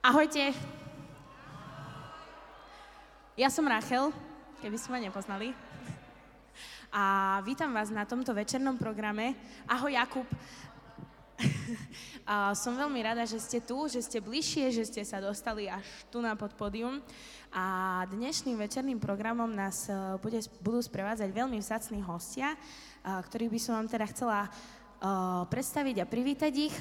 Ahojte. Ja som Rachel, keby ste ma nepoznali. A vítam vás na tomto večernom programe. Ahoj Jakub. A som veľmi rada, že ste tu, že ste bližšie, že ste sa dostali až tu na podpódium. A dnešným večerným programom nás e, bude, budú sprevádzať veľmi vzácní hostia, e, ktorých by som vám teda chcela uh, predstaviť a privítať ich.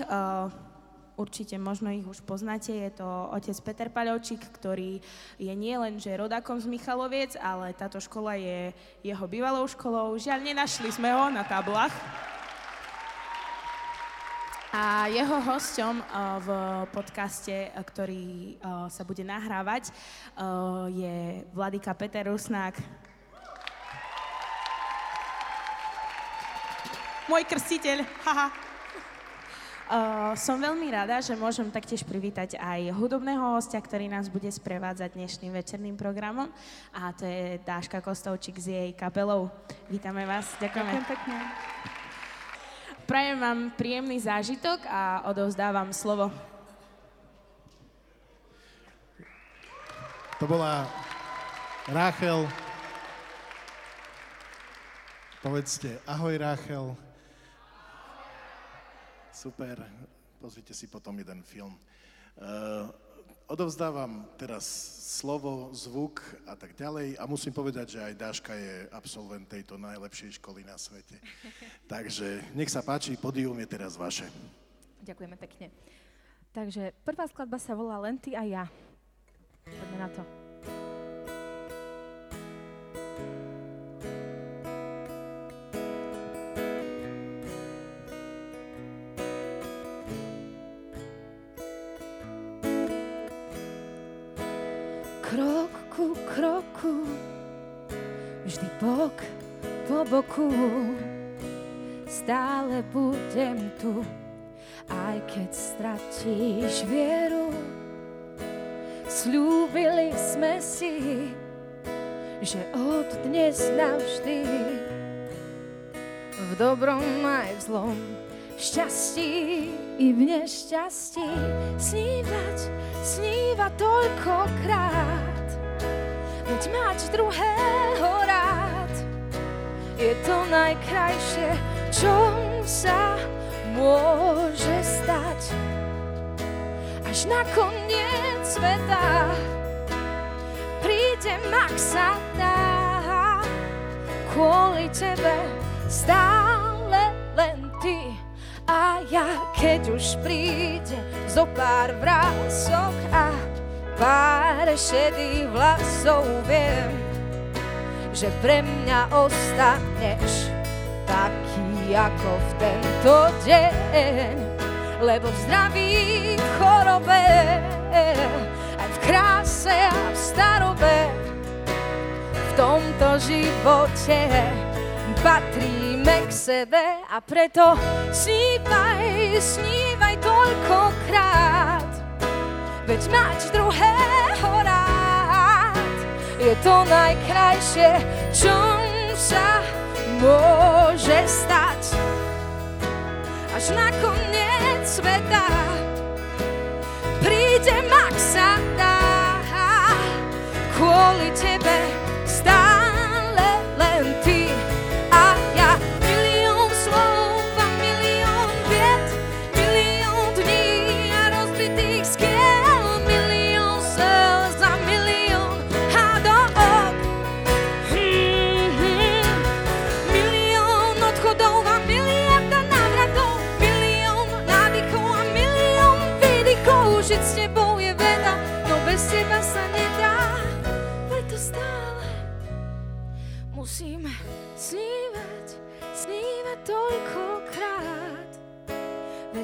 Určite možno ich už poznáte, je to otec Peter Paľovčík, ktorý je nie len že rodákom z Michaloviec, ale táto škola je jeho bývalou školou. Žiaľ, nenašli sme ho na tablách. A jeho hosťom uh, v podcaste, uh, ktorý uh, sa bude nahrávať, je Vladika Peter Rusnák. Môj krstiteľ, haha. Uh, som veľmi rada, že môžem taktiež privítať aj hudobného hostia, ktorý nás bude sprevádzať dnešným večerným programom a to je Dáška Kostovčík s jej kapelou. Vítame vás, ďakujeme. Ďakujem pekne. Prajem vám príjemný zážitok a odovzdávam slovo. To bola Ráchel. Povedzte ahoj Ráchel. Super, pozrite si potom jeden film. Uh, odovzdávam teraz slovo, zvuk a tak ďalej a musím povedať, že aj Dáška je absolvent tejto najlepšej školy na svete. Takže nech sa páči, podium je teraz vaše. Ďakujeme pekne. Takže prvá skladba sa volá Len ty a ja. Poďme na to. Boku, stále budem tu, aj keď stratíš vieru. Sľúbili sme si, že od dnes navždy v dobrom aj v zlom, v šťastí i v nešťastí snívať, snívať toľkokrát. Veď mať druhého rád je to najkrajšie, čo sa môže stať. Až na koniec sveta príde ak sa dá kvôli tebe stále len ty a ja, keď už príde zo pár vrások a pár šedých vlasov, viem, že pre mňa ostaneš taký ako v tento deň. Lebo v zdraví, v chorobe, aj v kráse a v starobe, v tomto živote patríme k sebe a preto snívaj, snívaj toľkokrát. Veď mať druhého rád je to najkrajšie, čo sa môže stať. Až na koniec sveta príde ak sa dá kvôli tebe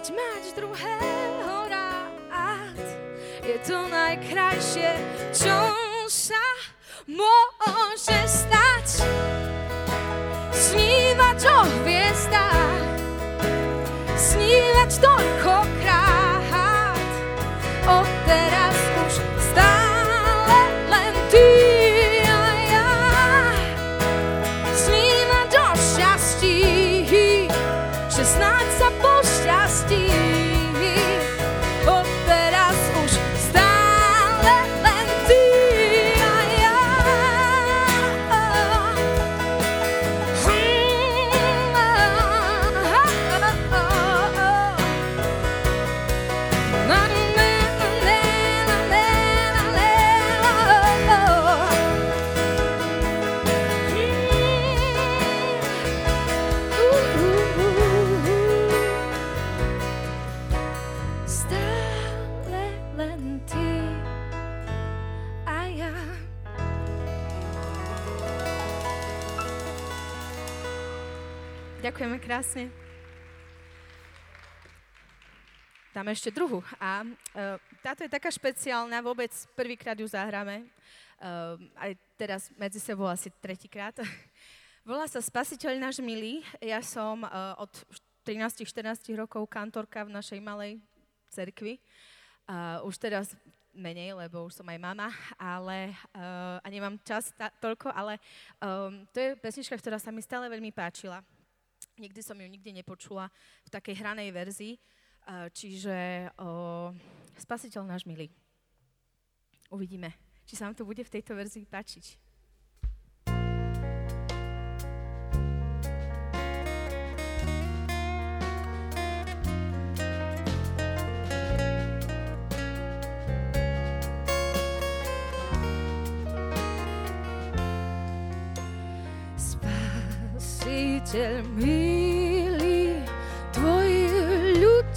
Veď mať druhého rád je to najkrajšie, čo sa môže stať. Snívať o hviezdách, snívať toľkokrát, krásne. Dáme ešte druhú. A uh, táto je taká špeciálna, vôbec prvýkrát ju zahráme. Uh, aj teraz medzi sebou asi tretíkrát. Volá sa Spasiteľ náš milý. Ja som uh, od 13-14 rokov kantorka v našej malej cerkvi. Uh, už teraz menej, lebo už som aj mama, ale uh, a nemám čas ta, toľko, ale um, to je pesnička, ktorá sa mi stále veľmi páčila. Nikdy som ju nikde nepočula v takej hranej verzii. Čiže o, spasiteľ náš milý. Uvidíme, či sa vám to bude v tejto verzii páčiť. Spasiteľ milý,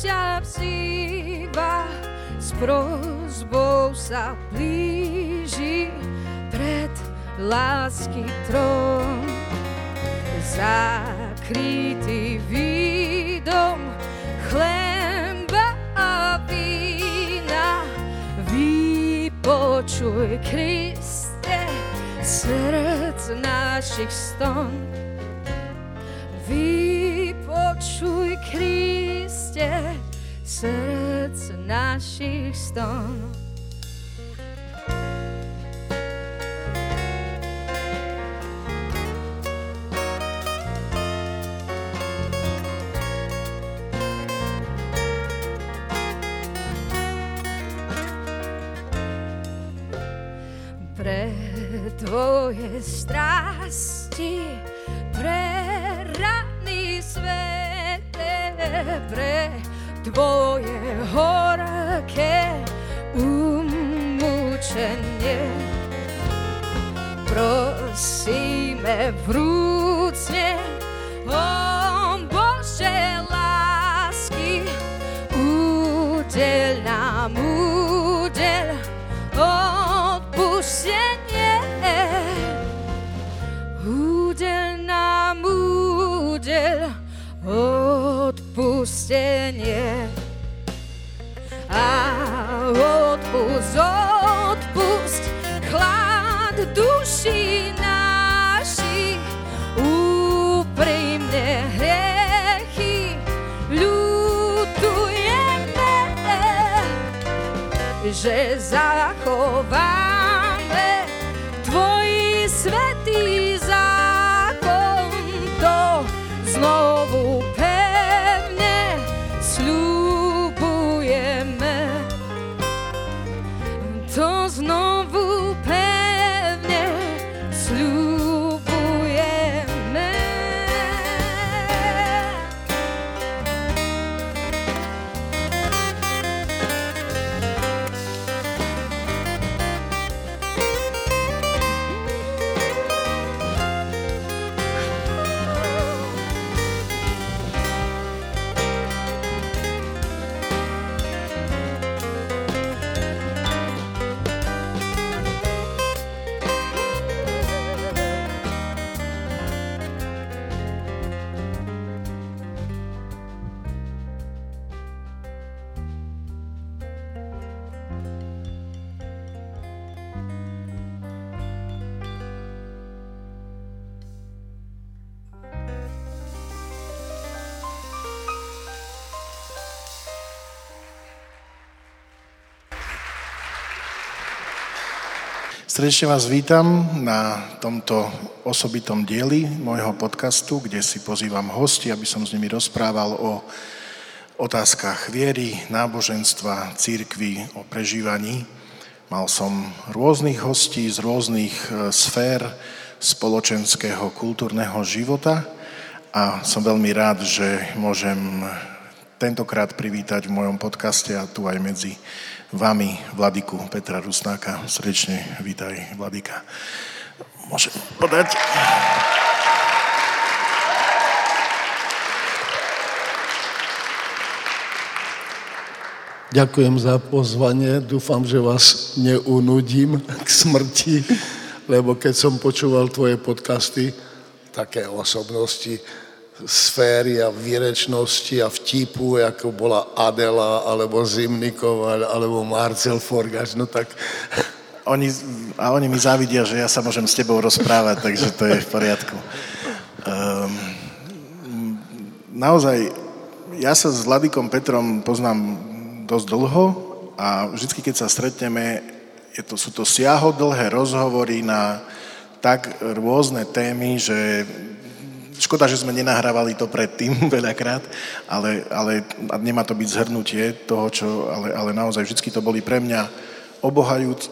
ťa vzýva, s prozbou sa blíži pred lásky trón. Zakrytý výdom chleba a vína, vypočuj Kriste srdc našich ston. Srdc našich Srdečne vás vítam na tomto osobitom dieli môjho podcastu, kde si pozývam hosti, aby som s nimi rozprával o otázkach viery, náboženstva, církvy, o prežívaní. Mal som rôznych hostí z rôznych e, sfér spoločenského, kultúrneho života a som veľmi rád, že môžem tentokrát privítať v mojom podcaste a tu aj medzi vami, Vladiku Petra Rusnáka. Srdečne vítaj, Vladika. Môžem podať. Ďakujem za pozvanie. Dúfam, že vás neunudím k smrti, lebo keď som počúval tvoje podcasty, také osobnosti sféry a výrečnosti a vtipu, ako bola Adela, alebo Zimnikov, alebo Marcel Forgaš, no tak... Oni, a oni mi závidia, že ja sa môžem s tebou rozprávať, takže to je v poriadku. Um, naozaj, ja sa s Vladikom Petrom poznám dosť dlho a vždy, keď sa stretneme, je to, sú to siahodlhé rozhovory na tak rôzne témy, že Škoda, že sme nenahrávali to predtým veľakrát, ale, ale nemá to byť zhrnutie toho, čo, ale, ale naozaj vždy to boli pre mňa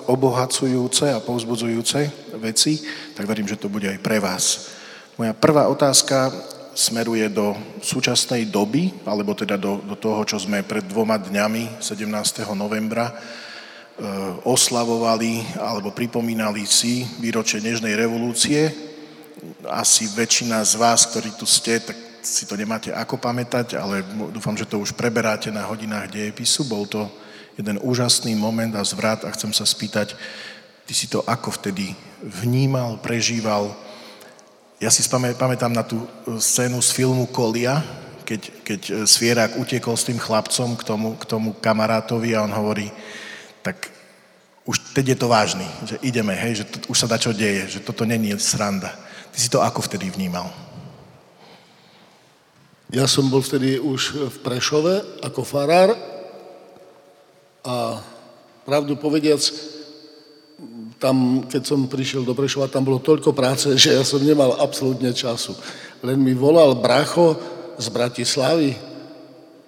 obohacujúce a povzbudzujúce veci, tak verím, že to bude aj pre vás. Moja prvá otázka smeruje do súčasnej doby, alebo teda do, do toho, čo sme pred dvoma dňami, 17. novembra, e, oslavovali alebo pripomínali si výročie Nežnej revolúcie, asi väčšina z vás, ktorí tu ste, tak si to nemáte ako pamätať, ale dúfam, že to už preberáte na hodinách dejepisu. Bol to jeden úžasný moment a zvrat a chcem sa spýtať, ty si to ako vtedy vnímal, prežíval? Ja si pamätám na tú e, scénu z filmu Kolia, keď, keď e, Svierak utekol s tým chlapcom k tomu, k tomu kamarátovi a on hovorí, tak už teď je to vážny, že ideme, hej, že to, už sa dá čo deje, že toto není sranda. Ty si to ako vtedy vnímal? Ja som bol vtedy už v Prešove ako farár a pravdu povediac, tam, keď som prišiel do Prešova, tam bolo toľko práce, že ja som nemal absolútne času. Len mi volal bracho z Bratislavy,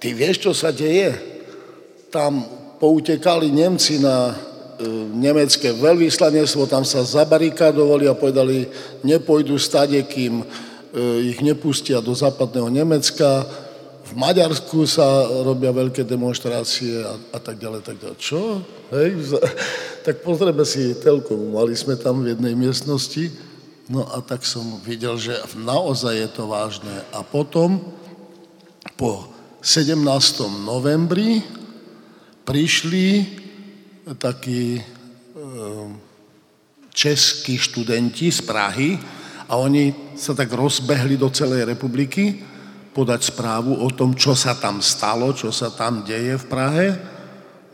ty vieš, čo sa deje? Tam poutekali Nemci na nemecké veľvyslanectvo, tam sa zabarikádovali a povedali, nepôjdu stade, kým e, ich nepustia do západného Nemecka. V Maďarsku sa robia veľké demonstrácie a, a tak ďalej, tak ďalej. Čo? Hej? Tak pozrieme si telku, mali sme tam v jednej miestnosti, no a tak som videl, že naozaj je to vážne. A potom po 17. novembri prišli takí ehm, českí študenti z Prahy a oni sa tak rozbehli do celej republiky podať správu o tom, čo sa tam stalo, čo sa tam deje v Prahe.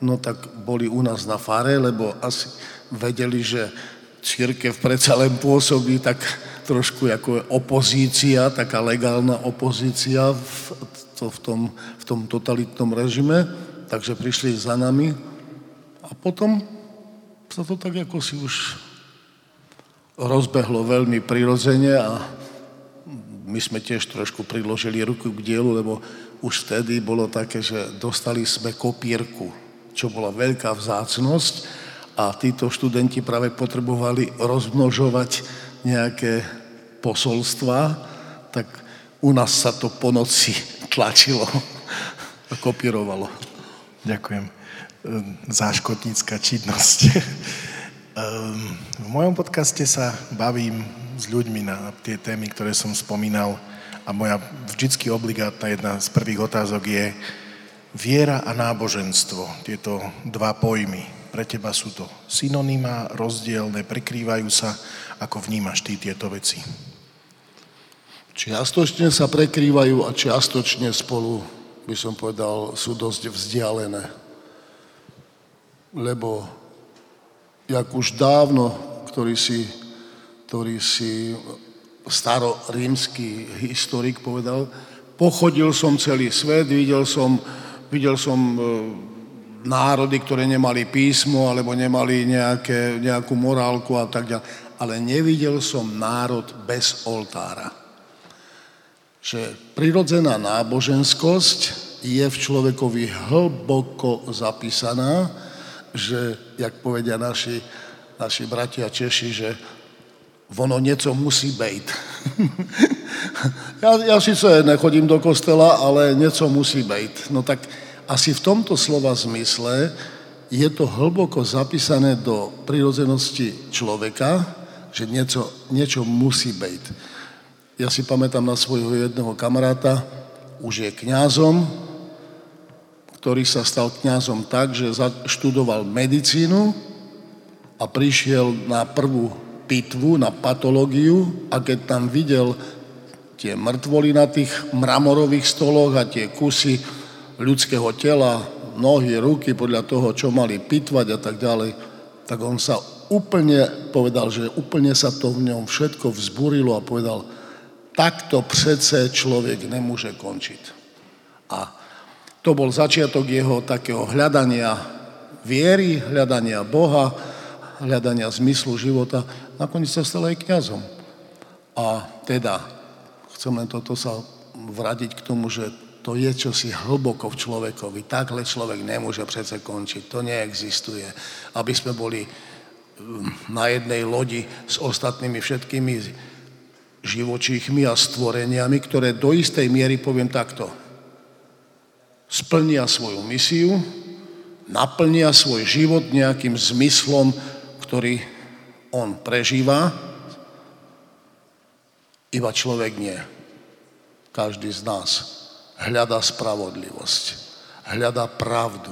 No tak boli u nás na fare, lebo asi vedeli, že církev predsa len pôsobí tak trošku ako opozícia, taká legálna opozícia v, to, v, tom, v tom totalitnom režime, takže prišli za nami a potom sa to tak ako si už rozbehlo veľmi prirodzene a my sme tiež trošku priložili ruku k dielu, lebo už vtedy bolo také, že dostali sme kopírku, čo bola veľká vzácnosť a títo študenti práve potrebovali rozmnožovať nejaké posolstva, tak u nás sa to po noci tlačilo a kopírovalo. Ďakujem. Ehm, záškotnícka činnosť. Ehm, v mojom podcaste sa bavím s ľuďmi na tie témy, ktoré som spomínal a moja vždycky obligátna jedna z prvých otázok je viera a náboženstvo, tieto dva pojmy. Pre teba sú to synonymá, rozdielne, prekrývajú sa. Ako vnímaš ty tieto veci? Čiastočne sa prekrývajú a čiastočne spolu, by som povedal, sú dosť vzdialené lebo jak už dávno, ktorý si, ktorý si starorímsky historik povedal, pochodil som celý svet, videl som, videl som e, národy, ktoré nemali písmo alebo nemali nejaké, nejakú morálku a tak ďalej, ale nevidel som národ bez oltára. Že prirodzená náboženskosť je v človekovi hlboko zapísaná, že, jak povedia naši, naši bratia Češi, že ono niečo musí byť. ja, ja síce nechodím do kostela, ale niečo musí byť. No tak asi v tomto slova zmysle je to hlboko zapísané do prírodzenosti človeka, že niečo, niečo musí byť. Ja si pamätám na svojho jedného kamaráta, už je kňazom, ktorý sa stal kňazom tak, že študoval medicínu a prišiel na prvú pitvu, na patológiu a keď tam videl tie mŕtvoly na tých mramorových stoloch a tie kusy ľudského tela, nohy, ruky, podľa toho, čo mali pitvať a tak ďalej, tak on sa úplne povedal, že úplne sa to v ňom všetko vzburilo a povedal, takto přece človek nemôže končiť. A to bol začiatok jeho takého hľadania viery, hľadania Boha, hľadania zmyslu života. Nakoniec sa stal aj kňazom. A teda, chcem len toto sa vradiť k tomu, že to je čosi hlboko v človekovi. Takhle človek nemôže přece končiť. To neexistuje. Aby sme boli mm, na jednej lodi s ostatnými všetkými živočíchmi a stvoreniami, ktoré do istej miery, poviem takto, splnia svoju misiu, naplnia svoj život nejakým zmyslom, ktorý on prežíva, iba človek nie. Každý z nás hľadá spravodlivosť, hľadá pravdu,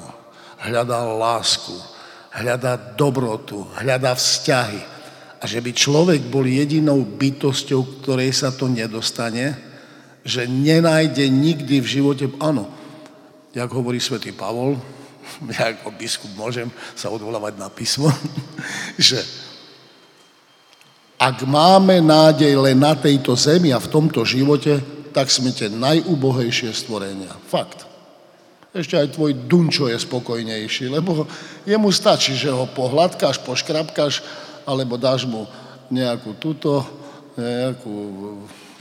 hľadá lásku, hľadá dobrotu, hľadá vzťahy. A že by človek bol jedinou bytosťou, ktorej sa to nedostane, že nenájde nikdy v živote, áno, jak hovorí svätý Pavol, ja ako biskup môžem sa odvolávať na písmo, že ak máme nádej len na tejto zemi a v tomto živote, tak sme tie najúbohejšie stvorenia. Fakt. Ešte aj tvoj Dunčo je spokojnejší, lebo jemu stačí, že ho pohľadkáš, poškrapkáš, alebo dáš mu nejakú túto, nejakú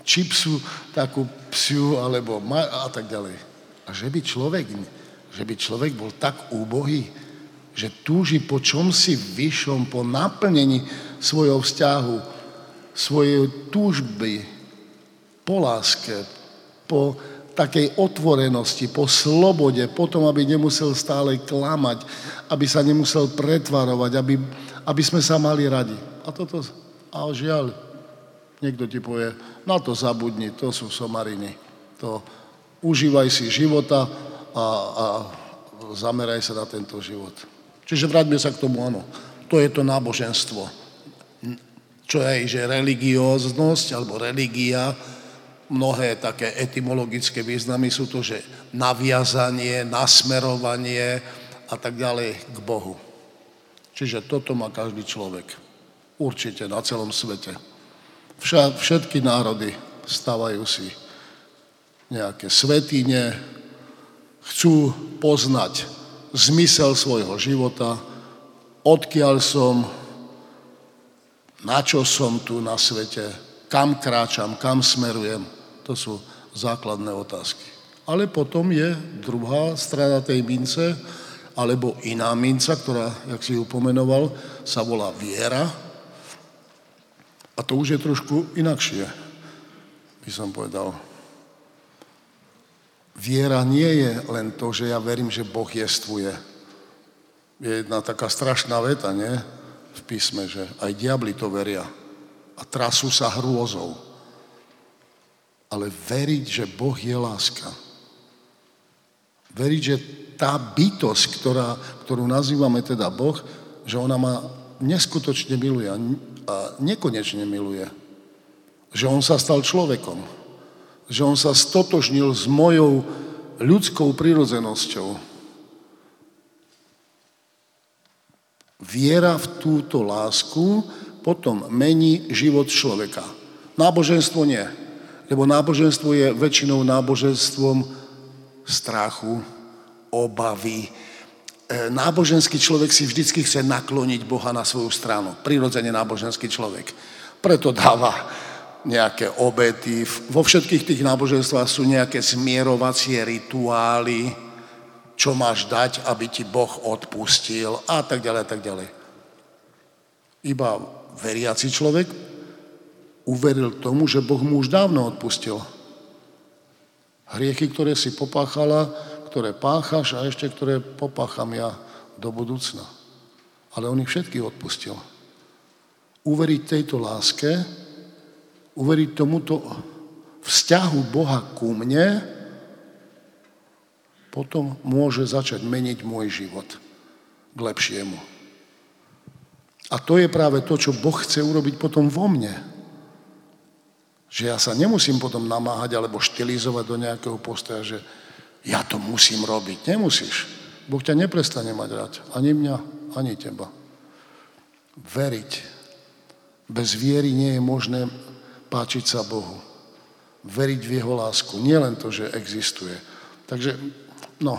čipsu, takú psiu, alebo ma- a tak ďalej. A že by človek, že by človek bol tak úbohý, že túži po čom si vyššom, po naplnení svojho vzťahu, svojej túžby, po láske, po takej otvorenosti, po slobode, potom, aby nemusel stále klamať, aby sa nemusel pretvarovať, aby, aby sme sa mali radi. A toto, a žiaľ, niekto ti povie, na to zabudni, to sú somariny. To užívaj si života a, a zameraj sa na tento život. Čiže vráťme sa k tomu, áno. To je to náboženstvo. Čo je, že religióznosť alebo religia, mnohé také etymologické významy sú to, že naviazanie, nasmerovanie a tak ďalej k Bohu. Čiže toto má každý človek. Určite na celom svete. Všetky národy stavajú si nejaké svetine, chcú poznať zmysel svojho života, odkiaľ som, na čo som tu na svete, kam kráčam, kam smerujem. To sú základné otázky. Ale potom je druhá strana tej mince, alebo iná minca, ktorá, jak si ju pomenoval, sa volá viera. A to už je trošku inakšie, by som povedal. Viera nie je len to, že ja verím, že Boh jestvuje. Je jedna taká strašná veta, nie? V písme, že aj diabli to veria. A trasú sa hrôzou ale veriť, že Boh je láska. Veriť, že tá bytosť, ktorá, ktorú nazývame teda Boh, že ona ma neskutočne miluje a nekonečne miluje. Že on sa stal človekom. Že on sa stotožnil s mojou ľudskou prirodzenosťou. Viera v túto lásku potom mení život človeka. Náboženstvo nie. Lebo náboženstvo je väčšinou náboženstvom strachu, obavy. E, náboženský človek si vždycky chce nakloniť Boha na svoju stranu. Prirodzene náboženský človek. Preto dáva nejaké obety. Vo všetkých tých náboženstvách sú nejaké zmierovacie rituály, čo máš dať, aby ti Boh odpustil a tak ďalej, a tak ďalej. Iba veriaci človek uveril tomu, že Boh mu už dávno odpustil. Hriechy, ktoré si popáchala, ktoré páchaš a ešte ktoré popácham ja do budúcna. Ale on ich všetky odpustil. Uveriť tejto láske, uveriť tomuto vzťahu Boha ku mne, potom môže začať meniť môj život k lepšiemu. A to je práve to, čo Boh chce urobiť potom vo mne Že ja sa nemusím potom namáhať alebo štilizovať do nejakého postoja, že ja to musím robiť. Nemusíš. Boh ťa neprestane mať rád. Ani mňa, ani teba. Veriť. Bez viery nie je možné páčiť sa Bohu. Veriť v Jeho lásku. Nie len to, že existuje. Takže, no,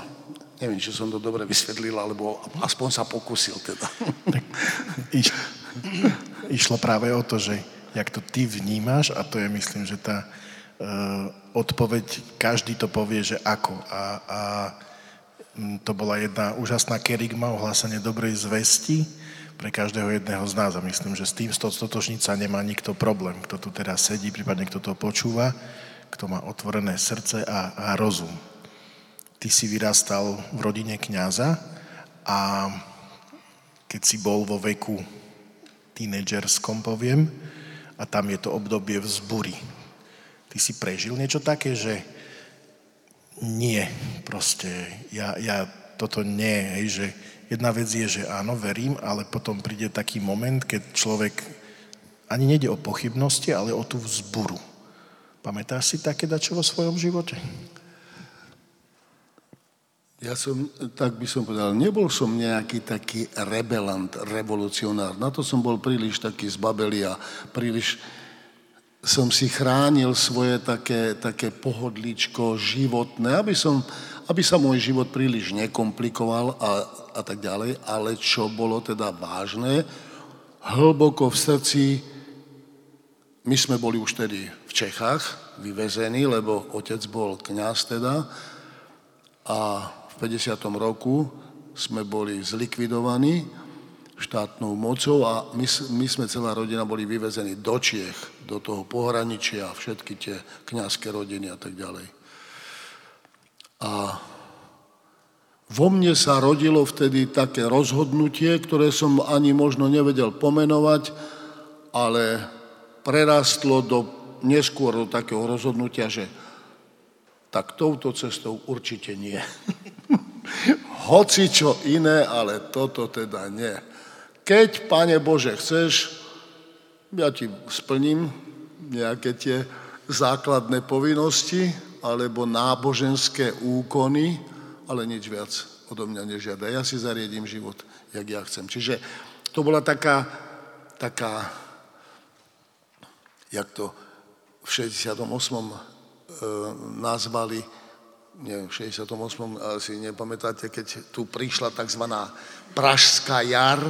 neviem, či som to dobre vysvetlil, alebo aspoň sa pokusil teda. Tak, iš, išlo práve o to, že jak to ty vnímaš, a to je, myslím, že tá uh, odpoveď, každý to povie, že ako. A, a to bola jedna úžasná kerigma, ohlásenie dobrej zvesti pre každého jedného z nás. A myslím, že s tým stotočniť sa nemá nikto problém. Kto tu teraz sedí, prípadne kto to počúva, kto má otvorené srdce a, a rozum. Ty si vyrastal v rodine kňaza a keď si bol vo veku tínedžerskom, poviem, a tam je to obdobie vzbury. Ty si prežil niečo také, že nie, proste, ja, ja toto nie, hej, že jedna vec je, že áno, verím, ale potom príde taký moment, keď človek ani nejde o pochybnosti, ale o tú vzburu. Pamätáš si také dačo vo svojom živote? Ja som, tak by som povedal, nebol som nejaký taký rebelant, revolucionár. Na to som bol príliš taký zbabelý a príliš som si chránil svoje také, také pohodličko životné, aby, som, aby sa môj život príliš nekomplikoval a, a tak ďalej. Ale čo bolo teda vážne, hlboko v srdci, my sme boli už tedy v Čechách vyvezení, lebo otec bol kňaz teda a 50. roku sme boli zlikvidovaní štátnou mocou a my, my sme celá rodina boli vyvezení do Čiech, do toho pohraničia, všetky tie kňazské rodiny a tak ďalej. A vo mne sa rodilo vtedy také rozhodnutie, ktoré som ani možno nevedel pomenovať, ale prerastlo do, neskôr do takého rozhodnutia, že tak touto cestou určite nie. Hoci čo iné, ale toto teda nie. Keď, Pane Bože, chceš, ja ti splním nejaké tie základné povinnosti alebo náboženské úkony, ale nič viac odo mňa nežiada. Ja si zariedím život, jak ja chcem. Čiže to bola taká, taká jak to v 68. E, nazvali neviem, v 68. asi nepamätáte, keď tu prišla tzv. Pražská jar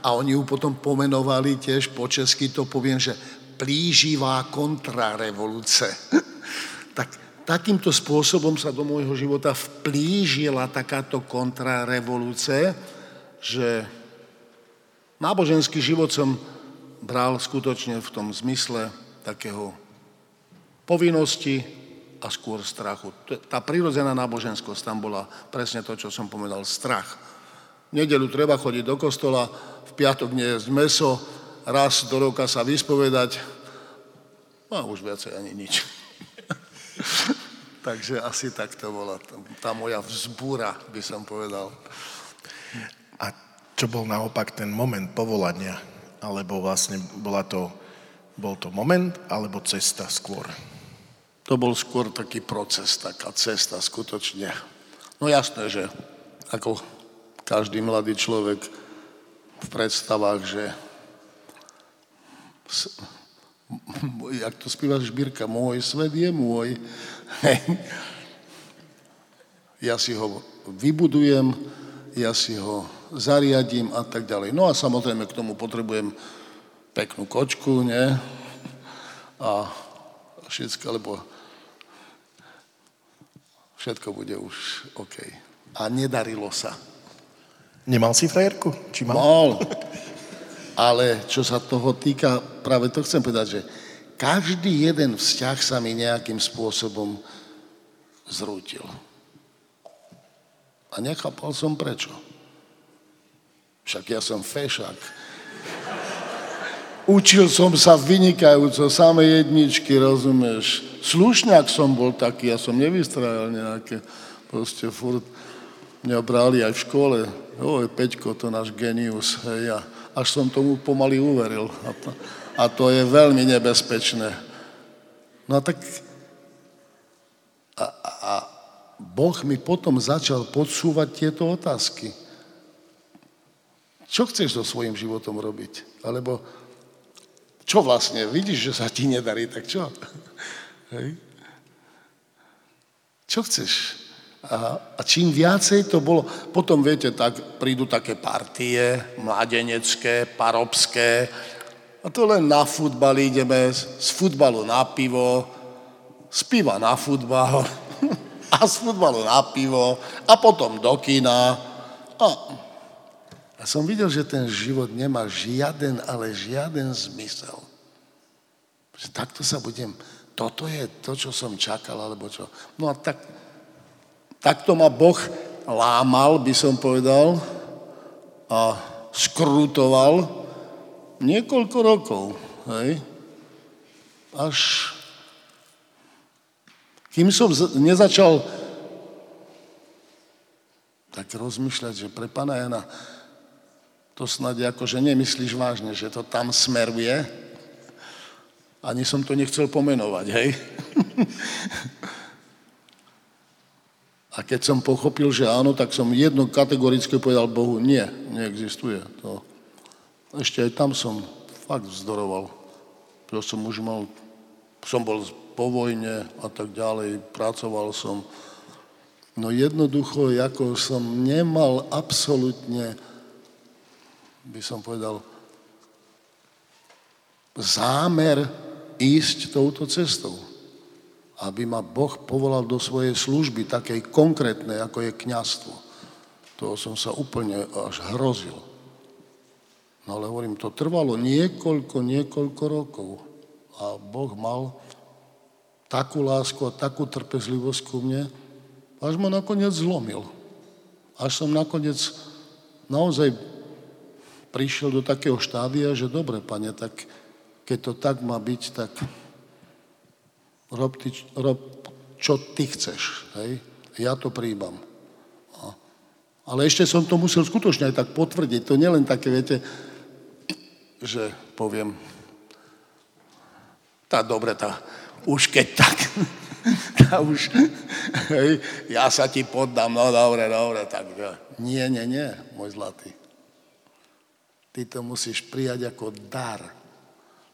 a oni ju potom pomenovali tiež po česky, to poviem, že plíživá kontrarevoluce. tak takýmto spôsobom sa do môjho života vplížila takáto kontrarevoluce, že náboženský život som bral skutočne v tom zmysle takého povinnosti, a skôr strachu. Tá prirodzená náboženskosť tam bola presne to, čo som povedal, strach. V nedelu treba chodiť do kostola, v piatok nejesť meso, raz do roka sa vyspovedať no a už viacej ani nič. Takže asi tak to bola tá moja vzbúra, by som povedal. A čo bol naopak ten moment povolania? Alebo vlastne bola to, bol to moment, alebo cesta skôr? To bol skôr taký proces, taká cesta skutočne. No jasné, že ako každý mladý človek v predstavách, že jak to spíva Žbírka, môj svet je môj. ja si ho vybudujem, ja si ho zariadím a tak ďalej. No a samozrejme k tomu potrebujem peknú kočku, nie? A všetko, lebo všetko bude už OK. A nedarilo sa. Nemal si frajerku? Či mal? Mal. Ale čo sa toho týka, práve to chcem povedať, že každý jeden vzťah sa mi nejakým spôsobom zrútil. A nechápal som prečo. Však ja som fešák. Učil som sa vynikajúco, samé jedničky, rozumieš. Slušňák som bol taký, ja som nevystrajal nejaké, proste furt mňa brali aj v škole. Oj, Peťko, to náš genius, hej, ja. Až som tomu pomaly uveril. A to, a to je veľmi nebezpečné. No a tak... A, a, Boh mi potom začal podsúvať tieto otázky. Čo chceš so svojím životom robiť? Alebo čo vlastne? Vidíš, že sa ti nedarí, tak čo? Hej? Čo chceš? A, a čím viacej to bolo, potom viete, tak prídu také partie, mladenecké, parobské, a to len na futbal ideme, z futbalu na pivo, z piva na futbal a z futbalu na pivo a potom do kina. A ja som videl, že ten život nemá žiaden, ale žiaden zmysel. Že takto sa budem, toto je to, čo som čakal, alebo čo. No a tak, takto ma Boh lámal, by som povedal, a skrutoval, niekoľko rokov, hej, až kým som nezačal tak rozmýšľať, že pre pána Jana to snad ako, že nemyslíš vážne, že to tam smeruje. Ani som to nechcel pomenovať, hej. A keď som pochopil, že áno, tak som jedno kategoricky povedal Bohu, nie, neexistuje to. Ešte aj tam som fakt vzdoroval. Ja som už mal, som bol po vojne a tak ďalej, pracoval som. No jednoducho, ako som nemal absolútne, by som povedal, zámer ísť touto cestou. Aby ma Boh povolal do svojej služby, takej konkrétnej, ako je kňastvo. Toho som sa úplne až hrozil. No ale hovorím, to trvalo niekoľko, niekoľko rokov. A Boh mal takú lásku a takú trpezlivosť ku mne, až ma nakoniec zlomil. Až som nakoniec naozaj prišiel do takého štádia, že dobre, pane, tak keď to tak má byť, tak rob, ty, rob čo ty chceš. Hej? Ja to príjmam. Ale ešte som to musel skutočne aj tak potvrdiť. To nielen také, viete, že poviem, tá dobre, tá, už keď tak, tá už, hej, ja sa ti poddám, no dobre, dobre, tak nie, nie, nie, môj zlatý. Ty to musíš prijať ako dar.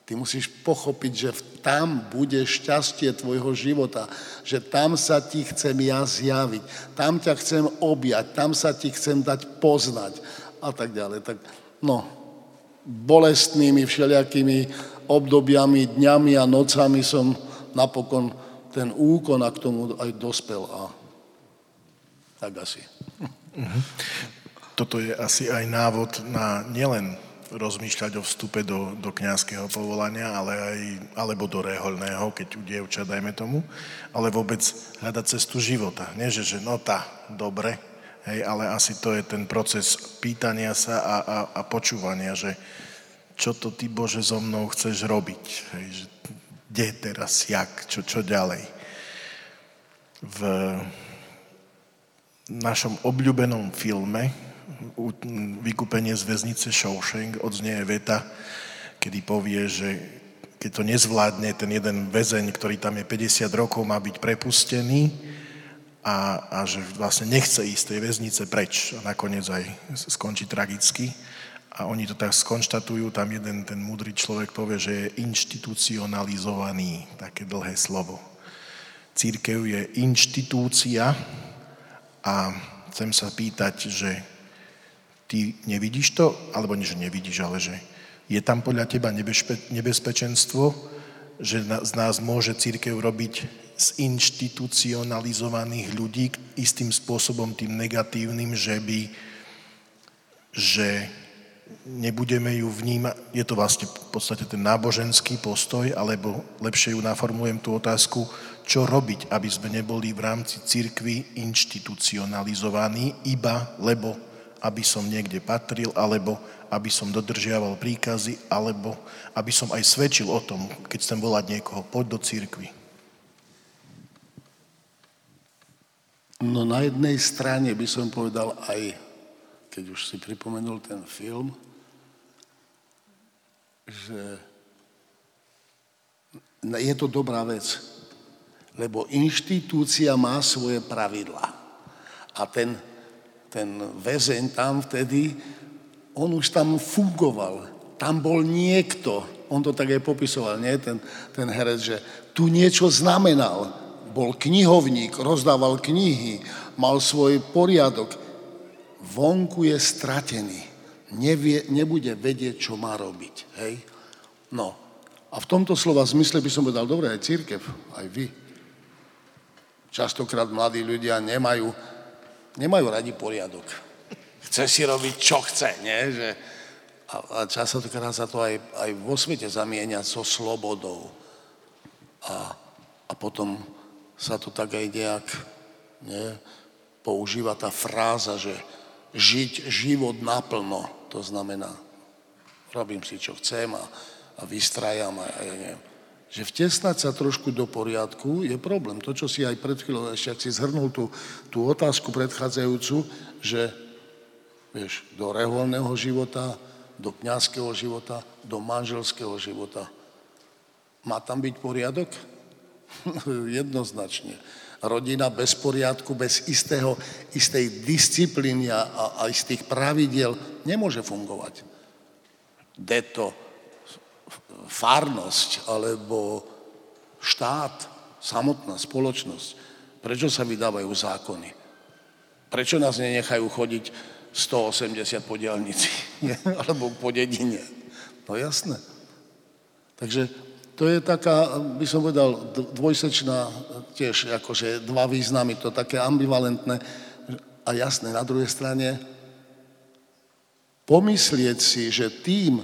Ty musíš pochopiť, že tam bude šťastie tvojho života, že tam sa ti chcem ja zjaviť, tam ťa chcem objať, tam sa ti chcem dať poznať a tak ďalej. Tak, no, bolestnými všelijakými obdobiami, dňami a nocami som napokon ten úkon a k tomu aj dospel. A tak asi. Mhm. Toto je asi aj návod na nielen rozmýšľať o vstupe do, do kniazského povolania, ale aj, alebo do rehoľného, keď u dievča, dajme tomu, ale vôbec hľadať cestu života. Nie, že, že no tá, dobre, hej, ale asi to je ten proces pýtania sa a, a, a počúvania, že čo to ty Bože so mnou chceš robiť, hej, že kde teraz, jak, čo, čo ďalej. V našom obľúbenom filme Vykúpenie z väznice Shawshank odznie veta, kedy povie, že keď to nezvládne ten jeden väzeň, ktorý tam je 50 rokov, má byť prepustený a, a že vlastne nechce ísť z tej väznice preč a nakoniec aj skončí tragicky. A oni to tak skonštatujú, tam jeden ten múdry človek povie, že je inštitucionalizovaný, také dlhé slovo. Církev je inštitúcia a chcem sa pýtať, že ty nevidíš to, alebo nie, že nevidíš, ale že je tam podľa teba nebezpe- nebezpečenstvo, že z nás môže církev robiť z inštitucionalizovaných ľudí istým spôsobom tým negatívnym, že by že nebudeme ju vnímať, je to vlastne v podstate ten náboženský postoj, alebo lepšie ju naformujem tú otázku, čo robiť, aby sme neboli v rámci církvy inštitucionalizovaní, iba lebo aby som niekde patril, alebo aby som dodržiaval príkazy, alebo aby som aj svedčil o tom, keď chcem volať niekoho, poď do církvy. No na jednej strane by som povedal aj, keď už si pripomenul ten film, že je to dobrá vec, lebo inštitúcia má svoje pravidla. A ten, ten väzeň tam vtedy, on už tam fungoval. Tam bol niekto, on to tak aj popisoval, nie? Ten, ten herec, že tu niečo znamenal. Bol knihovník, rozdával knihy, mal svoj poriadok. Vonku je stratený. Nevie, nebude vedieť, čo má robiť. Hej? No. A v tomto slova zmysle by som povedal, dobre, aj církev, aj vy. Častokrát mladí ľudia nemajú, nemajú radi poriadok. Chce si robiť, čo chce, nie? Že, a, a častokrát sa to aj, aj vo svete zamieňa so slobodou. A, a potom sa to tak aj nejak nie, používa tá fráza, že žiť život naplno, to znamená, robím si, čo chcem a, a vystrajam a, ja neviem. Že vtesnať sa trošku do poriadku je problém. To, čo si aj pred chvíľou, ešte ak si zhrnul tú, tú otázku predchádzajúcu, že vieš, do reholného života, do kňazského života, do manželského života. Má tam byť poriadok? Jednoznačne. Rodina bez poriadku, bez istého, istej disciplíny a, a istých pravidiel nemôže fungovať. Deto, farnosť alebo štát, samotná spoločnosť. Prečo sa vydávajú zákony? Prečo nás nenechajú chodiť 180 po diálnici, alebo po dedine. No jasné. Takže to je taká, by som povedal, dvojsečná tiež, akože dva významy, to také ambivalentné a jasné. Na druhej strane pomyslieť si, že tým,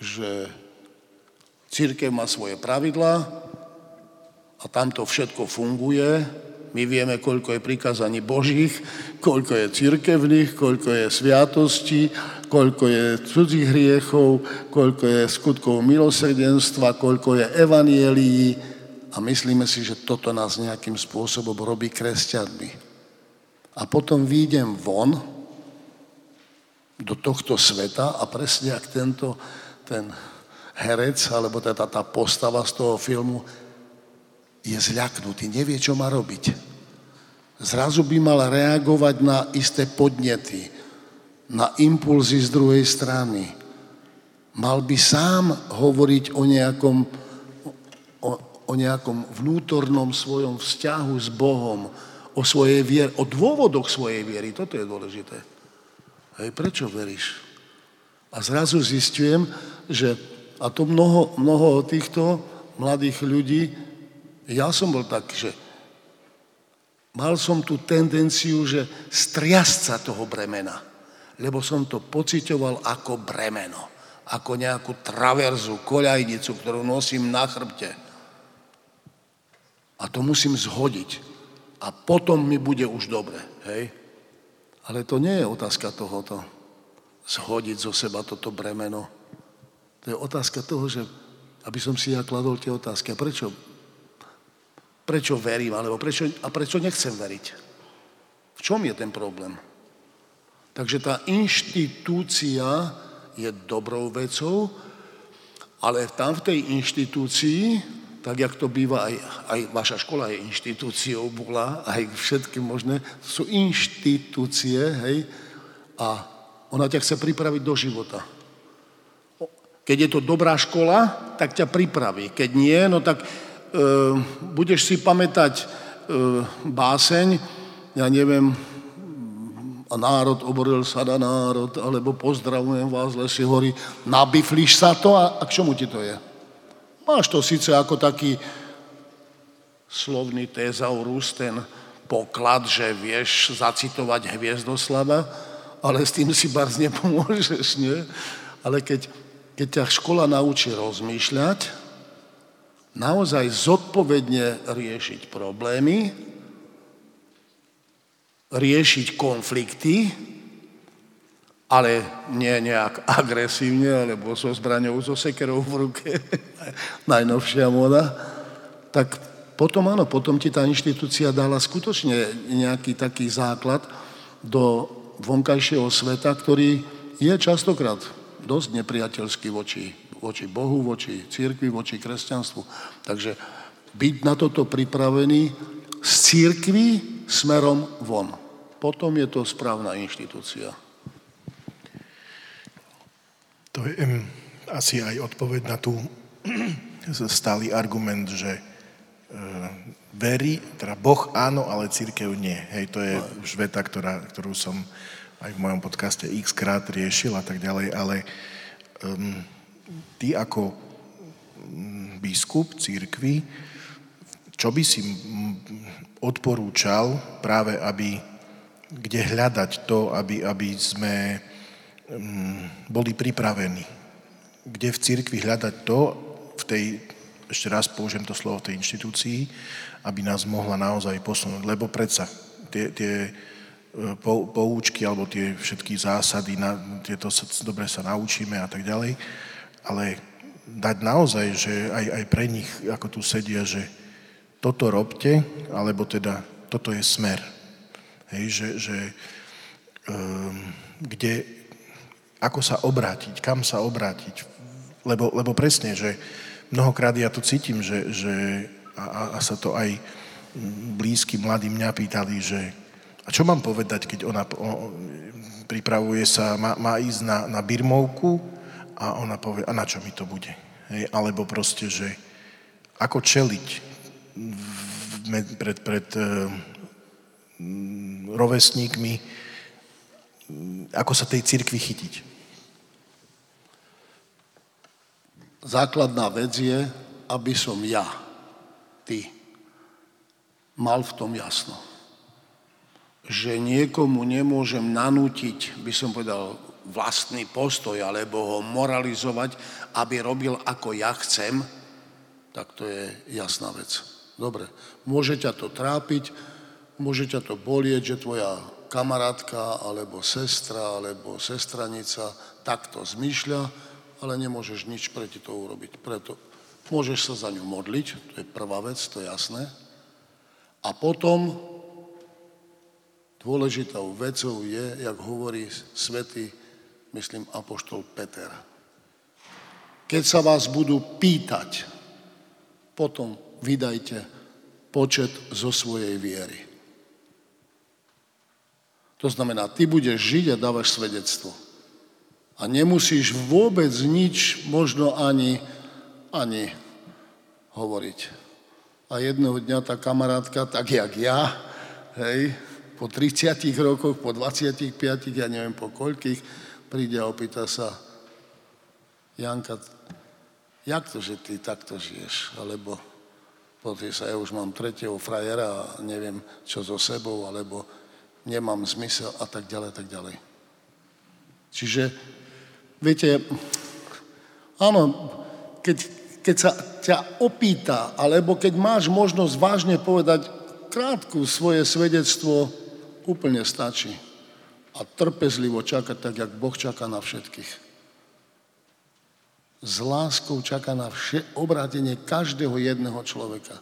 že církev má svoje pravidlá a tam to všetko funguje, my vieme, koľko je prikázaní Božích, koľko je církevných, koľko je sviatostí, koľko je cudzích hriechov, koľko je skutkov milosrdenstva, koľko je evanielií a myslíme si, že toto nás nejakým spôsobom robí kresťanmi. A potom výjdem von do tohto sveta a presne ak tento ten herec, alebo teda tá postava z toho filmu je zľaknutý, nevie, čo má robiť. Zrazu by mal reagovať na isté podnety, na impulzy z druhej strany. Mal by sám hovoriť o nejakom, o, o nejakom vnútornom svojom vzťahu s Bohom, o svojej viere, o dôvodoch svojej viery. Toto je dôležité. Hej, prečo veríš? A zrazu zistujem, že a to mnoho, mnoho týchto mladých ľudí ja som bol tak, že mal som tú tendenciu, že striasť sa toho bremena, lebo som to pocitoval ako bremeno, ako nejakú traverzu, koľajnicu, ktorú nosím na chrbte. A to musím zhodiť. A potom mi bude už dobre, hej? Ale to nie je otázka tohoto. Zhodiť zo seba toto bremeno. To je otázka toho, že aby som si ja kladol tie otázky. A prečo prečo verím, alebo prečo, a prečo nechcem veriť. V čom je ten problém? Takže tá inštitúcia je dobrou vecou, ale tam v tej inštitúcii, tak jak to býva, aj, aj vaša škola je inštitúciou, bola, aj všetky možné, sú inštitúcie, hej, a ona ťa chce pripraviť do života. Keď je to dobrá škola, tak ťa pripraví. Keď nie, no tak budeš si pamätať ehm, báseň, ja neviem, a národ oboril sa na národ, alebo pozdravujem vás, lesy hory, nabiflíš sa to a, a k čomu ti to je? Máš to síce ako taký slovný tézaurus, ten poklad, že vieš zacitovať Hviezdoslava, ale s tým si barz nepomôžeš, nie? Ale keď, keď ťa škola naučí rozmýšľať, naozaj zodpovedne riešiť problémy, riešiť konflikty, ale nie nejak agresívne, alebo so zbraňou, so sekerou v ruke, najnovšia moda, tak potom áno, potom ti tá inštitúcia dala skutočne nejaký taký základ do vonkajšieho sveta, ktorý je častokrát dosť nepriateľský voči, voči Bohu, voči církvi, voči kresťanstvu. Takže byť na toto pripravený z církvy smerom von. Potom je to správna inštitúcia. To je um, asi aj odpoveď na tú stály argument, že uh, verí, teda Boh áno, ale církev nie. Hej, to je už veta, ktorá, ktorú som aj v mojom podcaste x krát riešil a tak ďalej, ale um, ty ako mm, biskup církvy, čo by si odporúčal práve, aby, kde hľadať to, aby, aby sme um, boli pripravení? Kde v církvi hľadať to, v tej, ešte raz použijem to slovo, tej inštitúcii, aby nás mohla naozaj posunúť. Lebo predsa tie, tie e, po, poučky alebo tie všetky zásady, na, tieto dobre sa naučíme a tak ďalej, ale dať naozaj, že aj, aj pre nich, ako tu sedia, že toto robte, alebo teda toto je smer. Hej, že, že um, kde, ako sa obrátiť, kam sa obrátiť. Lebo, lebo presne, že mnohokrát ja to cítim, že, že a, a sa to aj blízky mladí mňa pýtali, že a čo mám povedať, keď ona o, pripravuje sa, má, má ísť na, na birmovku a ona povie, a na čo mi to bude? Hej, alebo proste, že ako čeliť pred, pred uh, rovesníkmi, ako sa tej cirkvi chytiť. Základná vec je, aby som ja ty mal v tom jasno. Že niekomu nemôžem nanútiť, by som povedal, vlastný postoj alebo ho moralizovať, aby robil ako ja chcem, tak to je jasná vec. Dobre, môže ťa to trápiť, môže ťa to bolieť, že tvoja kamarátka, alebo sestra, alebo sestranica takto zmýšľa, ale nemôžeš nič proti to urobiť. Preto Môžeš sa za ňu modliť, to je prvá vec, to je jasné. A potom dôležitou vecou je, jak hovorí svätý, myslím, apoštol Peter. Keď sa vás budú pýtať, potom vydajte počet zo svojej viery. To znamená, ty budeš žiť a dávaš svedectvo. A nemusíš vôbec nič, možno ani ani hovoriť. A jedného dňa tá kamarátka, tak jak ja, hej, po 30 rokoch, po 25, ja neviem po koľkých, príde a opýta sa, Janka, jak to, že ty takto žiješ? Alebo pozri sa, ja už mám tretieho frajera a neviem, čo so sebou, alebo nemám zmysel a tak ďalej, tak ďalej. Čiže, viete, áno, keď, keď sa ťa opýta, alebo keď máš možnosť vážne povedať krátku svoje svedectvo, úplne stačí. A trpezlivo čakať tak, jak Boh čaká na všetkých. S láskou čaká na vše, obrátenie každého jedného človeka.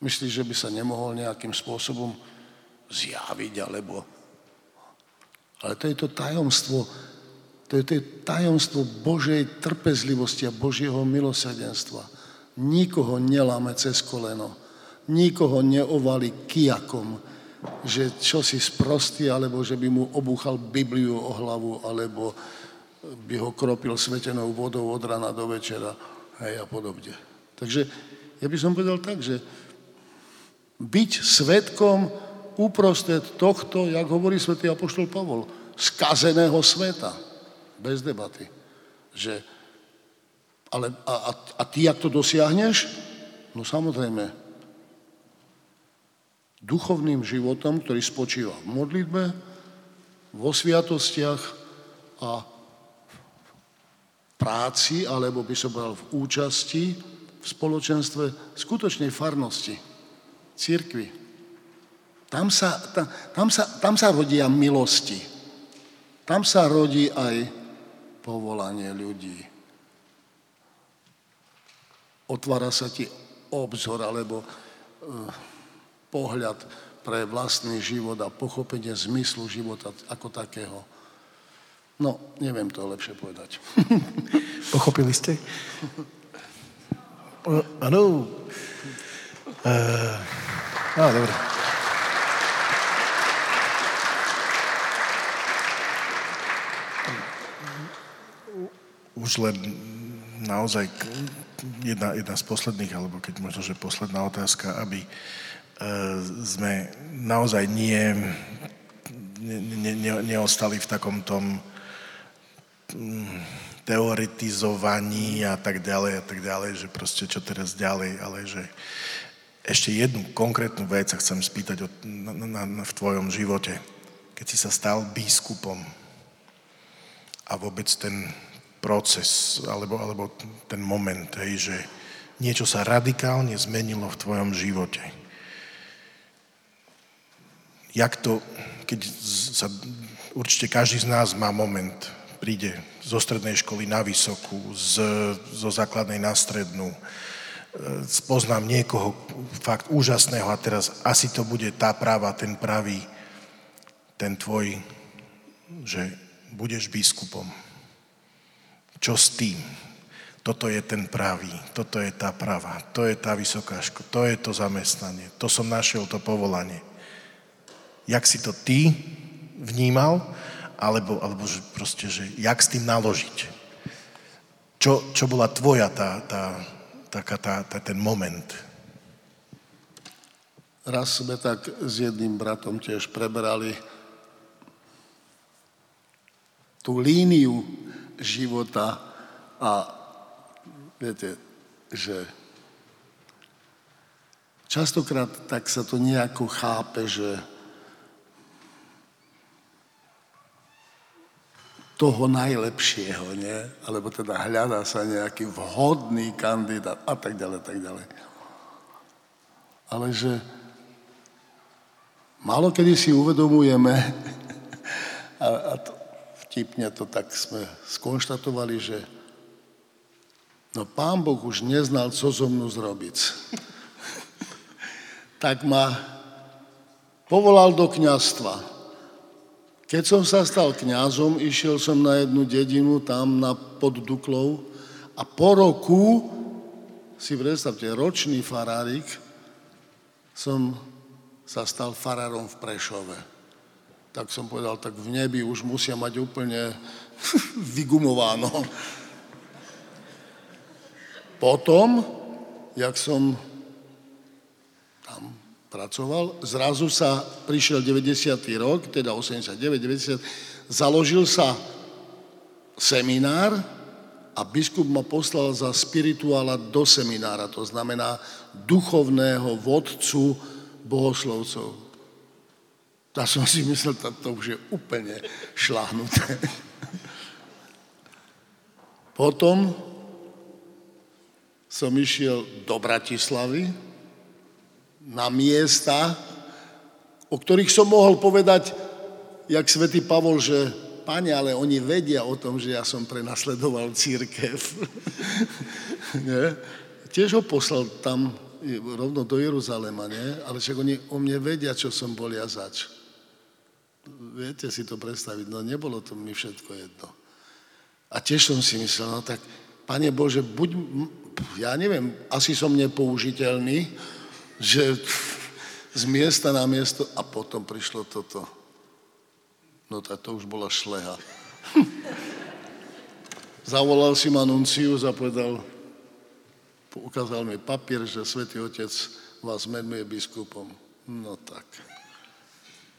Myslíš, že by sa nemohol nejakým spôsobom zjaviť, alebo... Ale to je to tajomstvo to je, to tajomstvo Božej trpezlivosti a Božieho milosrdenstva. Nikoho neláme cez koleno. Nikoho neovali kijakom, že čo si sprostý, alebo že by mu obúchal Bibliu o hlavu, alebo by ho kropil svetenou vodou od rana do večera hej, a podobne. Takže ja by som povedal tak, že byť svetkom uprostred tohto, jak hovorí svätý Apoštol Pavol, skazeného sveta bez debaty. Že, ale, a, a, a ty, jak to dosiahneš? No samozrejme, duchovným životom, ktorý spočíva v modlitbe, vo sviatostiach a práci, alebo by som povedal v účasti v spoločenstve skutočnej farnosti, církvy. Tam sa, tam, tam, sa, tam sa rodia milosti. Tam sa rodí aj povolanie ľudí. Otvára sa ti obzor alebo e, pohľad pre vlastný život a pochopenie zmyslu života ako takého. No, neviem to lepšie povedať. Pochopili ste? Áno. Uh, no, dobre. Už len naozaj jedna, jedna z posledných, alebo keď možno, že posledná otázka, aby uh, sme naozaj nie, ne, ne, neostali v takom tom mm, teoretizovaní a tak ďalej a tak ďalej, že proste čo teraz ďalej, ale že ešte jednu konkrétnu vec sa chcem spýtať o, na, na, na, v tvojom živote. Keď si sa stal biskupom a vôbec ten proces, alebo, alebo ten moment, hej, že niečo sa radikálne zmenilo v tvojom živote. Jak to, keď sa, určite každý z nás má moment, príde zo strednej školy na vysokú, z, zo základnej na strednú, spoznám niekoho fakt úžasného a teraz asi to bude tá práva, ten pravý, ten tvoj, že budeš biskupom. Čo s tým? Toto je ten pravý, toto je tá práva, to je tá vysoká škola, to je to zamestnanie, to som našiel to povolanie. Jak si to ty vnímal, alebo, alebo že proste, že jak s tým naložiť? Čo, čo bola tvoja tá, tá, taká tá, tá, ten moment. Raz sme tak s jedným bratom tiež preberali tú líniu života a viete, že častokrát tak sa to nejako chápe, že toho najlepšieho, nie? Alebo teda hľadá sa nejaký vhodný kandidát a tak ďalej, tak ďalej. Ale že málo kedy si uvedomujeme, a, a to, vtipne to tak sme skonštatovali, že no pán Boh už neznal, co so mnou zrobiť. tak ma povolal do kňastva. Keď som sa stal kňazom, išiel som na jednu dedinu tam na pod Duklou a po roku, si predstavte, ročný farárik, som sa stal farárom v Prešove. Tak som povedal, tak v nebi už musia mať úplne vygumováno. Potom, jak som pracoval. Zrazu sa prišiel 90. rok, teda 89, 90, založil sa seminár a biskup ma poslal za spirituála do seminára, to znamená duchovného vodcu bohoslovcov. Tak som si myslel, že to už je úplne šláhnuté. Potom som išiel do Bratislavy, na miesta, o ktorých som mohol povedať, jak svätý Pavol, že Pane, ale oni vedia o tom, že ja som prenasledoval církev. Tiež ho poslal tam rovno do Jeruzalema, nie? ale však oni o mne vedia, čo som bol ja zač. Viete si to predstaviť, no nebolo to mi všetko jedno. A tiež som si myslel, no tak, Pane Bože, buď, ja neviem, asi som nepoužiteľný, že z miesta na miesto a potom prišlo toto. No tak to už bola šleha. Zavolal si ma nuncius a ukázal mi papier, že svätý Otec vás menuje biskupom. No tak.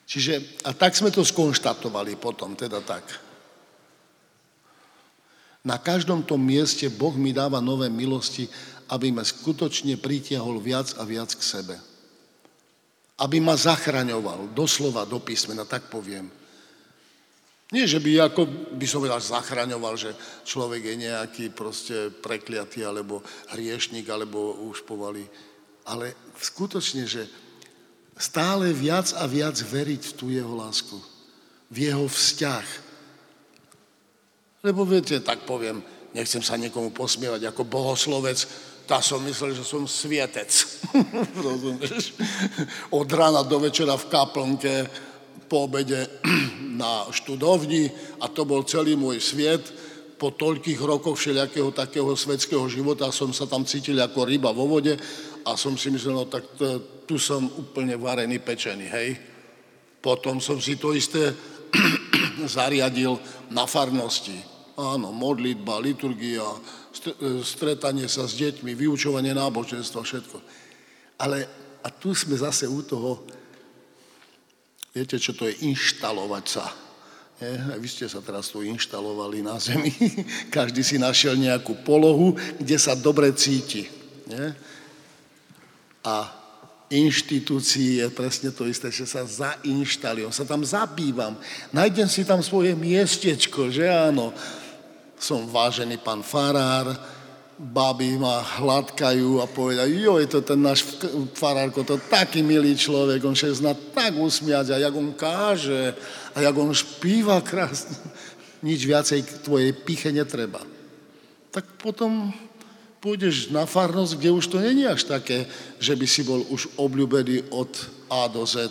Čiže, a tak sme to skonštatovali potom, teda tak. Na každom tom mieste Boh mi dáva nové milosti aby ma skutočne pritiahol viac a viac k sebe. Aby ma zachraňoval, doslova do písmena, tak poviem. Nie, že by, ako by som vedel, zachraňoval, že človek je nejaký proste prekliatý, alebo hriešnik, alebo už povali. Ale skutočne, že stále viac a viac veriť v tú jeho lásku, v jeho vzťah. Lebo viete, tak poviem, nechcem sa niekomu posmievať ako bohoslovec, tá som myslel, že som svietec. Rozumieš? Od rána do večera v kaplnke po obede na študovni a to bol celý môj sviet. Po toľkých rokoch všelijakého takého svetského života som sa tam cítil ako ryba vo vode a som si myslel, no tak to, tu som úplne varený, pečený, hej. Potom som si to isté zariadil na farnosti. Áno, modlitba, liturgia, stretanie sa s deťmi, vyučovanie náboženstva, všetko. Ale a tu sme zase u toho, viete, čo to je inštalovať sa. Nie? A vy ste sa teraz tu inštalovali na zemi. Každý si našiel nejakú polohu, kde sa dobre cíti. Nie? A inštitúcii je presne to isté, že sa zainštalujem, sa tam zabývam, nájdem si tam svoje miestečko, že áno, som vážený pán farár, baby ma hladkajú a povedajú, je to ten náš farárko, to taký milý človek, on sa zna tak usmiať a jak on káže a jak on špíva krásne. Nič viacej k tvojej piche netreba. Tak potom pôjdeš na farnosť, kde už to není až také, že by si bol už obľúbený od A do Z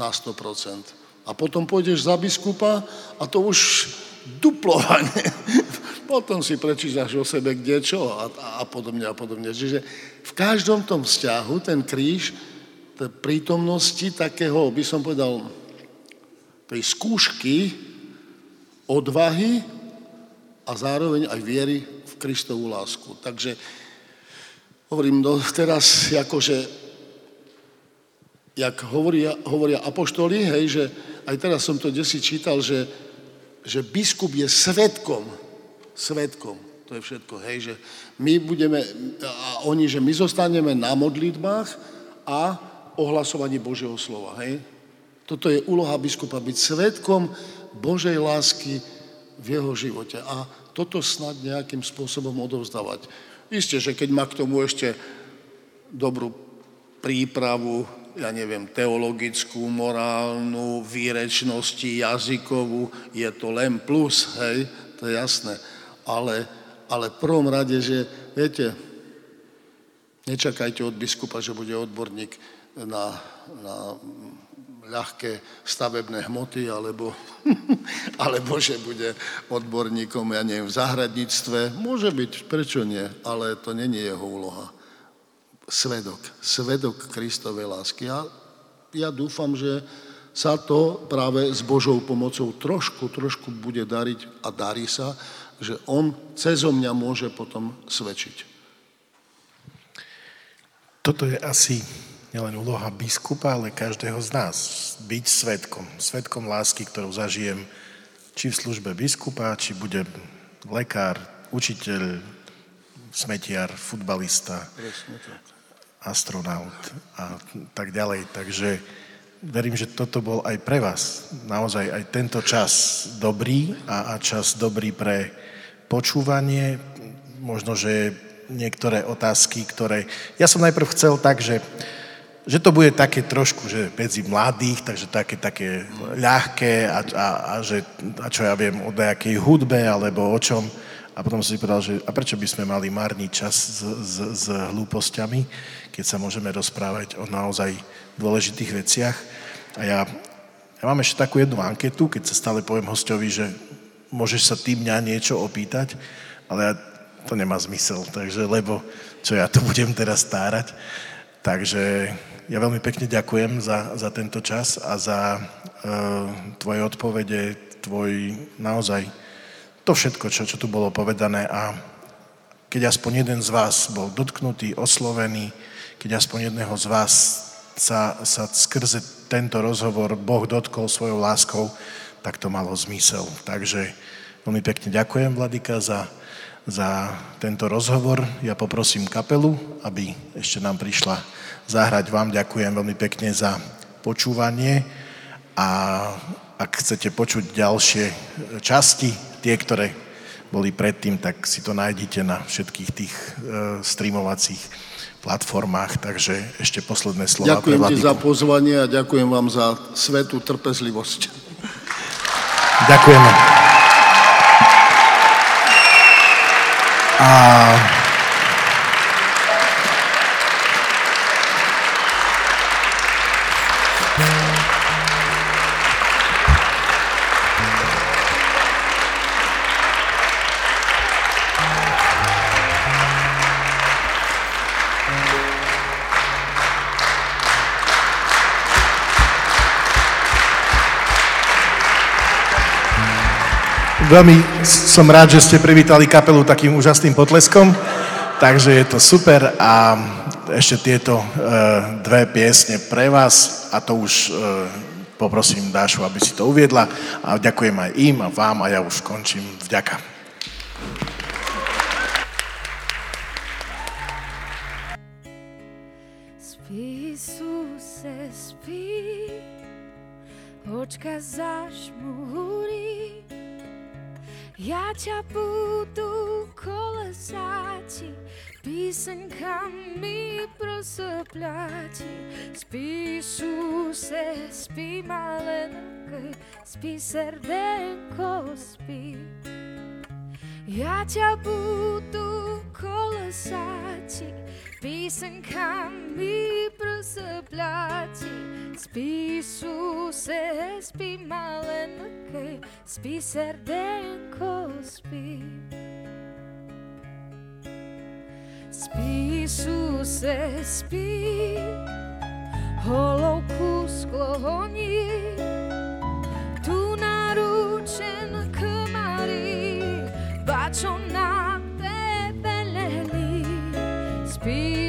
na 100%. A potom pôjdeš za biskupa a to už duplovanie. potom si prečítaš o sebe kde čo a, a podobne a podobne. Čiže v každom tom vzťahu ten kríž prítomnosti takého, by som povedal, tej skúšky, odvahy a zároveň aj viery Kristovú lásku. Takže hovorím, no teraz akože, jak hovoria, hovoria apoštoli, hej, že aj teraz som to desi čítal, že, že biskup je svetkom, svetkom, to je všetko, hej, že my budeme, a oni, že my zostaneme na modlitbách a ohlasovaní Božieho slova, hej. Toto je úloha biskupa, byť svetkom Božej lásky v jeho živote. A toto snad nejakým spôsobom odovzdávať. Isté, že keď má k tomu ešte dobrú prípravu, ja neviem, teologickú, morálnu, výrečnosti, jazykovú, je to len plus, hej, to je jasné. Ale, ale v prvom rade, že viete, nečakajte od biskupa, že bude odborník na, na ľahké stavebné hmoty, alebo, alebo že bude odborníkom, ja neviem, v zahradníctve. Môže byť, prečo nie, ale to není jeho úloha. Svedok, svedok Kristovej lásky. Ja, ja dúfam, že sa to práve s Božou pomocou trošku, trošku bude dariť a darí sa, že on cez mňa môže potom svedčiť. Toto je asi nielen úloha biskupa, ale každého z nás. Byť svetkom. Svetkom lásky, ktorú zažijem či v službe biskupa, či bude lekár, učiteľ, smetiar, futbalista, astronaut a tak ďalej. Takže verím, že toto bol aj pre vás naozaj aj tento čas dobrý a, a čas dobrý pre počúvanie. Možno, že niektoré otázky, ktoré... Ja som najprv chcel tak, že že to bude také trošku, že medzi mladých, takže také, také ľahké a, a, a, že, a čo ja viem, o nejakej hudbe alebo o čom. A potom som si povedal, že a prečo by sme mali marniť čas s, s, s hlúpostiami, keď sa môžeme rozprávať o naozaj dôležitých veciach. A ja, ja mám ešte takú jednu anketu, keď sa stále poviem hostovi, že môžeš sa ty mňa niečo opýtať, ale ja, to nemá zmysel, takže lebo čo ja tu budem teraz stárať. Takže ja veľmi pekne ďakujem za, za tento čas a za uh, tvoje odpovede, tvoj naozaj to všetko, čo, čo tu bolo povedané a keď aspoň jeden z vás bol dotknutý, oslovený, keď aspoň jedného z vás sa, sa skrze tento rozhovor Boh dotkol svojou láskou, tak to malo zmysel. Takže veľmi pekne ďakujem, Vladika, za, za tento rozhovor. Ja poprosím kapelu, aby ešte nám prišla zahrať. Vám ďakujem veľmi pekne za počúvanie a ak chcete počuť ďalšie časti, tie, ktoré boli predtým, tak si to nájdete na všetkých tých e, streamovacích platformách. Takže ešte posledné slova Ďakujem ti za pozvanie a ďakujem vám za svetú trpezlivosť. Ďakujeme. A Veľmi som rád, že ste privítali kapelu takým úžasným potleskom, takže je to super a ešte tieto e, dve piesne pre vás a to už e, poprosím Dášu, aby si to uviedla a ďakujem aj im a vám a ja už končím. Vďaka. Spí, Suse, spí, očka zašmúri, ja ťa budu kolesati, písenkami prosopľati. Spí, Suse, spí, malenke, spí, srdenko, spí. Ja ťa budu kolesati, písenkami prosopľati. Spí, Suse, spí, malenke, spí, srdenko, spí. Spí, Suse, spí, holovku skloní, tu naručen k Marii, bačo na tebe lení. Spí,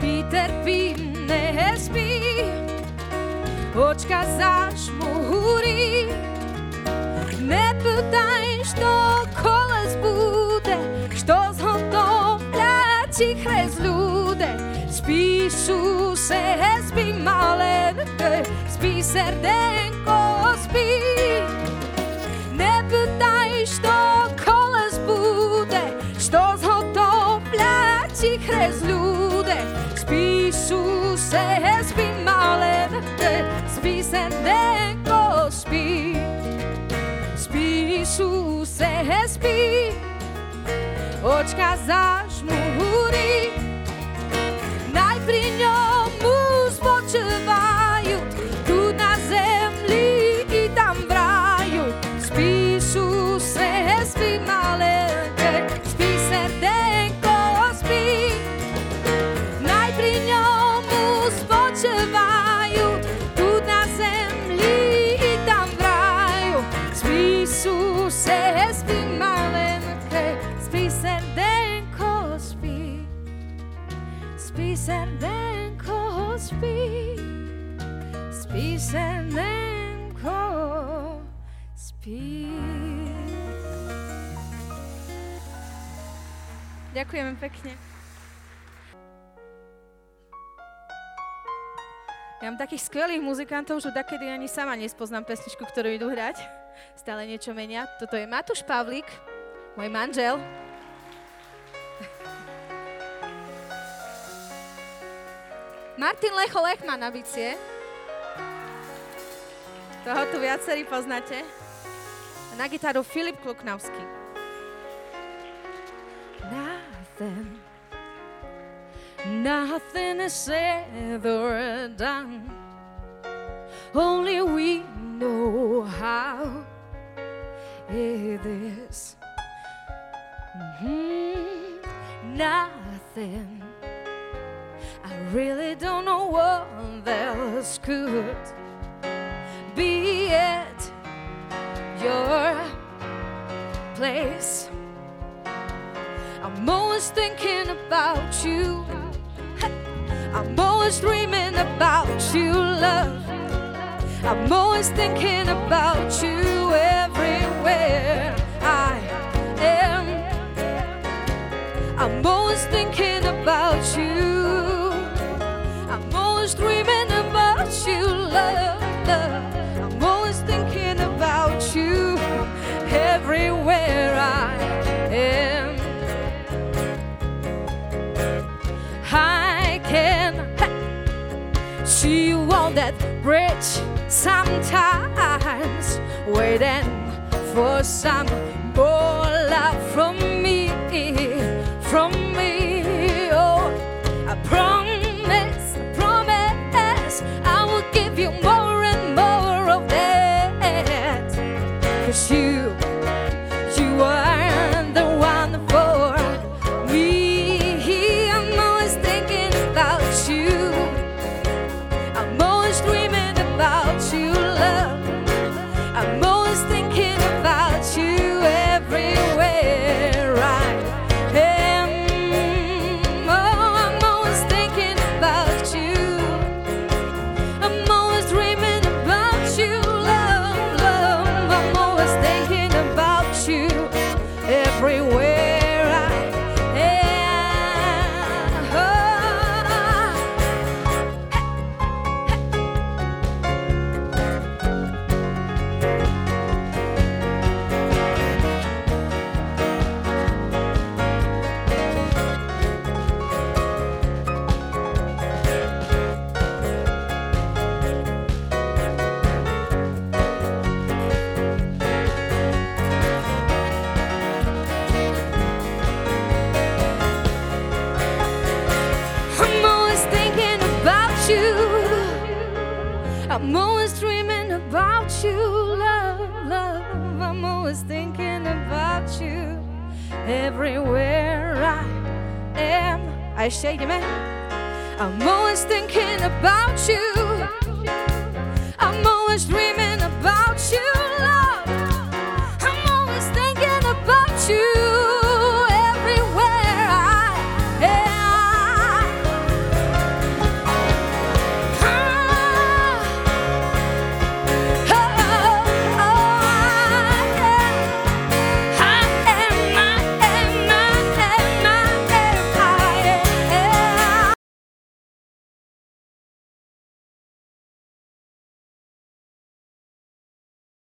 Spí, Suse, spí, malenke, spí, srdenko, spí. Spí, trpí, nespí, očka zašmúri. Nepýtaj, što koles bude, što zhodovľa tiché z ľude. Spí, Suse, spí, malenke, spí, srdenko, spí. Nepýtaj, što koles bude, što zhodovľa tiché z ľude. Spí, Suse, spí, malenke, spí, srdenko, spí. Spí, Suse, spí, očka zažmúri. Ďakujeme pekne. Ja mám takých skvelých muzikantov, že takedy ani sama nespoznám pesničku, ktorú idú hrať. Stále niečo menia. Toto je Matúš Pavlík, môj manžel. Martin Lecho Lechman na bicie. Toho tu viacerí poznáte. A na gitaru Filip Kluknavský. Nothing is said or done. Only we know how it is. Mhm. Nothing. I really don't know what else could be at your place. I'm always thinking about you. I'm always dreaming about you, love. I'm always thinking about you everywhere Bridge. sometimes, waiting for some more love from me, from me.